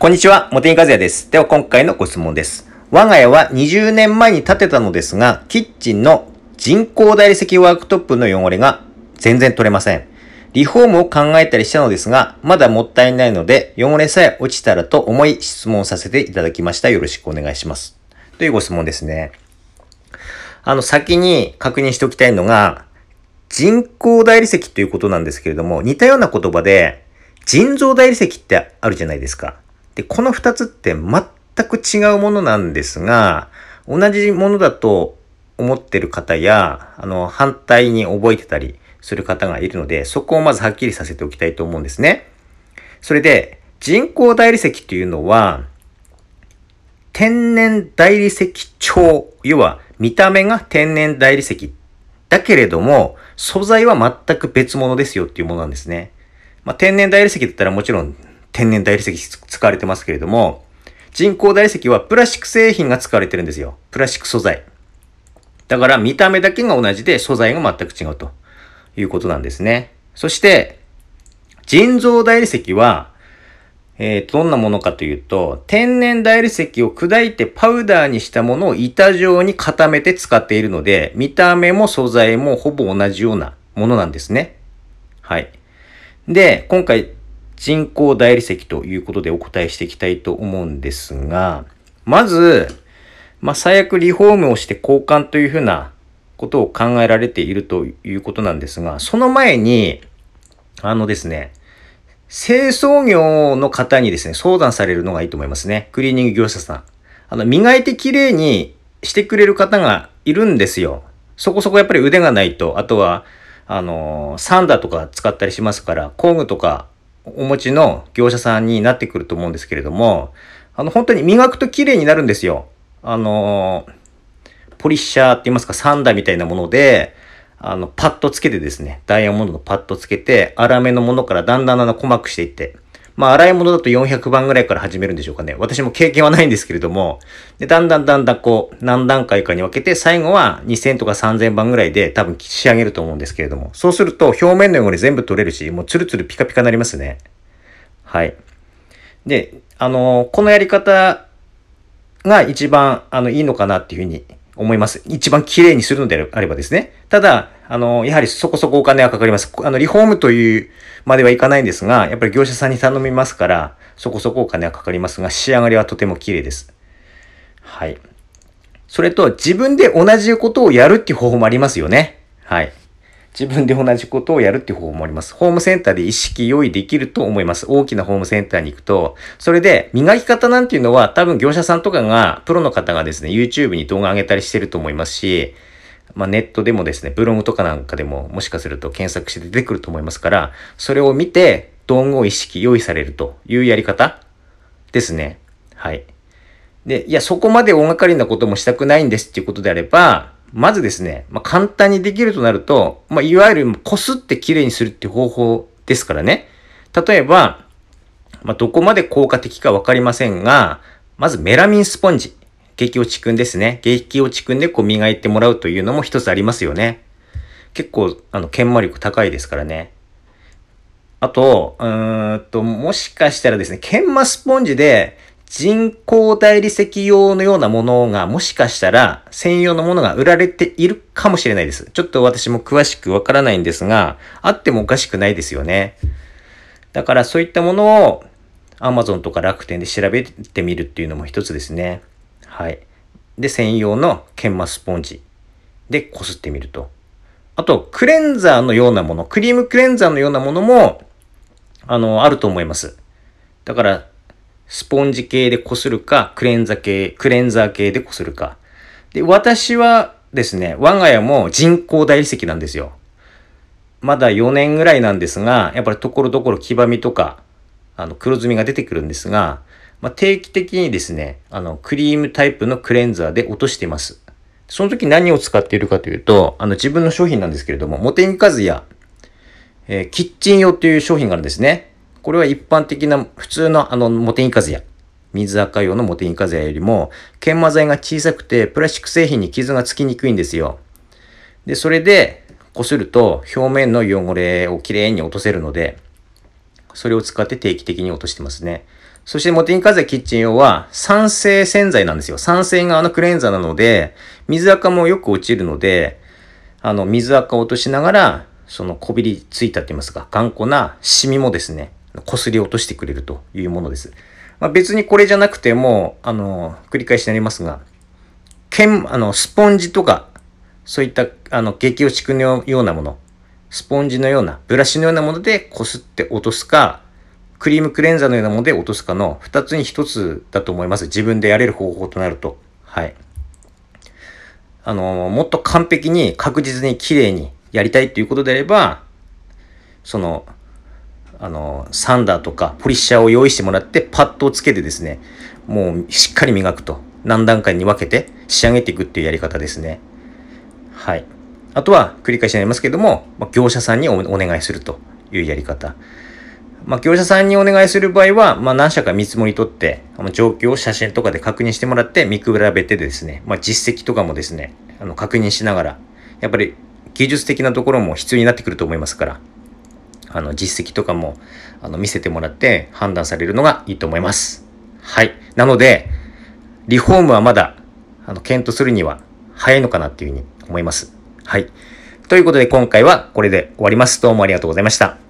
こんにちは、モテニカズヤです。では今回のご質問です。我が家は20年前に建てたのですが、キッチンの人工大理石ワークトップの汚れが全然取れません。リフォームを考えたりしたのですが、まだもったいないので、汚れさえ落ちたらと思い質問させていただきました。よろしくお願いします。というご質問ですね。あの、先に確認しておきたいのが、人工大理石ということなんですけれども、似たような言葉で、人造大理石ってあるじゃないですか。で、この二つって全く違うものなんですが、同じものだと思ってる方や、あの、反対に覚えてたりする方がいるので、そこをまずはっきりさせておきたいと思うんですね。それで、人工大理石というのは、天然大理石調、要は見た目が天然大理石だけれども、素材は全く別物ですよっていうものなんですね。まあ、天然大理石だったらもちろん天然大理石使われてますけれども、人工大理石はプラスチック製品が使われてるんですよ。プラスチック素材。だから見た目だけが同じで素材が全く違うということなんですね。そして、人造大理石は、えー、どんなものかというと、天然大理石を砕いてパウダーにしたものを板状に固めて使っているので、見た目も素材もほぼ同じようなものなんですね。はい。で、今回人工大理石ということでお答えしていきたいと思うんですが、まず、まあ、最悪リフォームをして交換というふうなことを考えられているということなんですが、その前に、あのですね、清掃業の方にですね、相談されるのがいいと思いますね。クリーニング業者さん。あの、磨いて綺麗にしてくれる方がいるんですよ。そこそこやっぱり腕がないと、あとは、あのサンダーとか使ったりしますから、工具とかお持ちの業者さんになってくると思うんですけれども、あの、本当に磨くと綺麗になるんですよ。あの、ポリッシャーって言いますか、サンダーみたいなもので、あの、パッとつけてですね、ダイヤモンドのパッとつけて、粗めのものからだんだんだんだん細くしていって、まあ、洗い物だと400番ぐらいから始めるんでしょうかね。私も経験はないんですけれども、で、だんだんだんだんこう、何段階かに分けて、最後は2000とか3000番ぐらいで多分仕上げると思うんですけれども、そうすると表面の汚れ全部取れるし、もうツルツルピカピカになりますね。はい。で、あのこのやり方が一番、あの、いいのかなっていうふうに思います。一番綺麗にするのであればですね。ただ、あの、やはりそこそこお金はかかります。あの、リフォームというまではいかないんですが、やっぱり業者さんに頼みますから、そこそこお金はかかりますが、仕上がりはとても綺麗です。はい。それと、自分で同じことをやるっていう方法もありますよね。はい。自分で同じことをやるっていう方法もあります。ホームセンターで意識用意できると思います。大きなホームセンターに行くと。それで、磨き方なんていうのは多分業者さんとかが、プロの方がですね、YouTube に動画上げたりしてると思いますし、まあ、ネットでもですね、ブログとかなんかでももしかすると検索して出てくると思いますから、それを見て道具を意識用意されるというやり方ですね。はい。で、いや、そこまで大掛かりなこともしたくないんですっていうことであれば、まずですね、まあ、簡単にできるとなると、まあ、いわゆるこすってきれいにするっていう方法ですからね。例えば、まあ、どこまで効果的かわかりませんが、まずメラミンスポンジ。激落ちくんですね。激落ちくんでこう磨いてもらうというのも一つありますよね。結構、あの、研磨力高いですからね。あと、うーんと、もしかしたらですね、研磨スポンジで人工大理石用のようなものが、もしかしたら専用のものが売られているかもしれないです。ちょっと私も詳しくわからないんですが、あってもおかしくないですよね。だからそういったものを Amazon とか楽天で調べてみるっていうのも一つですね。はい。で、専用の研磨スポンジでこすってみると。あと、クレンザーのようなもの、クリームクレンザーのようなものも、あの、あると思います。だから、スポンジ系でこするか、クレンザー系、クレンザー系でこするか。で、私はですね、我が家も人工大理石なんですよ。まだ4年ぐらいなんですが、やっぱりところどころ黄ばみとか、あの、黒ずみが出てくるんですが、まあ、定期的にですね、あの、クリームタイプのクレンザーで落としています。その時何を使っているかというと、あの、自分の商品なんですけれども、モテニカズヤ、えー、キッチン用という商品があるんですね。これは一般的な普通のあの、モテニカズヤ。水垢用のモテニカズヤよりも、研磨剤が小さくて、プラスチック製品に傷がつきにくいんですよ。で、それで、こすると表面の汚れをきれいに落とせるので、それを使って定期的に落としてますね。そしてモテニカゼキッチン用は酸性洗剤なんですよ。酸性側のクレンザーなので、水垢もよく落ちるので、あの、水垢を落としながら、そのこびりついたって言いますか、頑固なシミもですね、こすり落としてくれるというものです。まあ、別にこれじゃなくても、あの、繰り返しになりますが、剣、あの、スポンジとか、そういった、あの、激落ちくのようなもの、スポンジのような、ブラシのようなものでこすって落とすか、クリームクレンザーのようなもので落とすかの2つに1つだと思います。自分でやれる方法となると。はい。あの、もっと完璧に確実に綺麗にやりたいっていうことであれば、その、あの、サンダーとかポリッシャーを用意してもらってパッドをつけてですね、もうしっかり磨くと。何段階に分けて仕上げていくっていうやり方ですね。はい。あとは繰り返しになりますけども、業者さんにお願いするというやり方。まあ、業者さんにお願いする場合は、まあ、何社か見積もり取って、あの状況を写真とかで確認してもらって見比べてですね、まあ、実績とかもですね、あの確認しながら、やっぱり技術的なところも必要になってくると思いますから、あの実績とかもあの見せてもらって判断されるのがいいと思います。はい。なので、リフォームはまだあの検討するには早いのかなっていうふうに思います。はい。ということで今回はこれで終わります。どうもありがとうございました。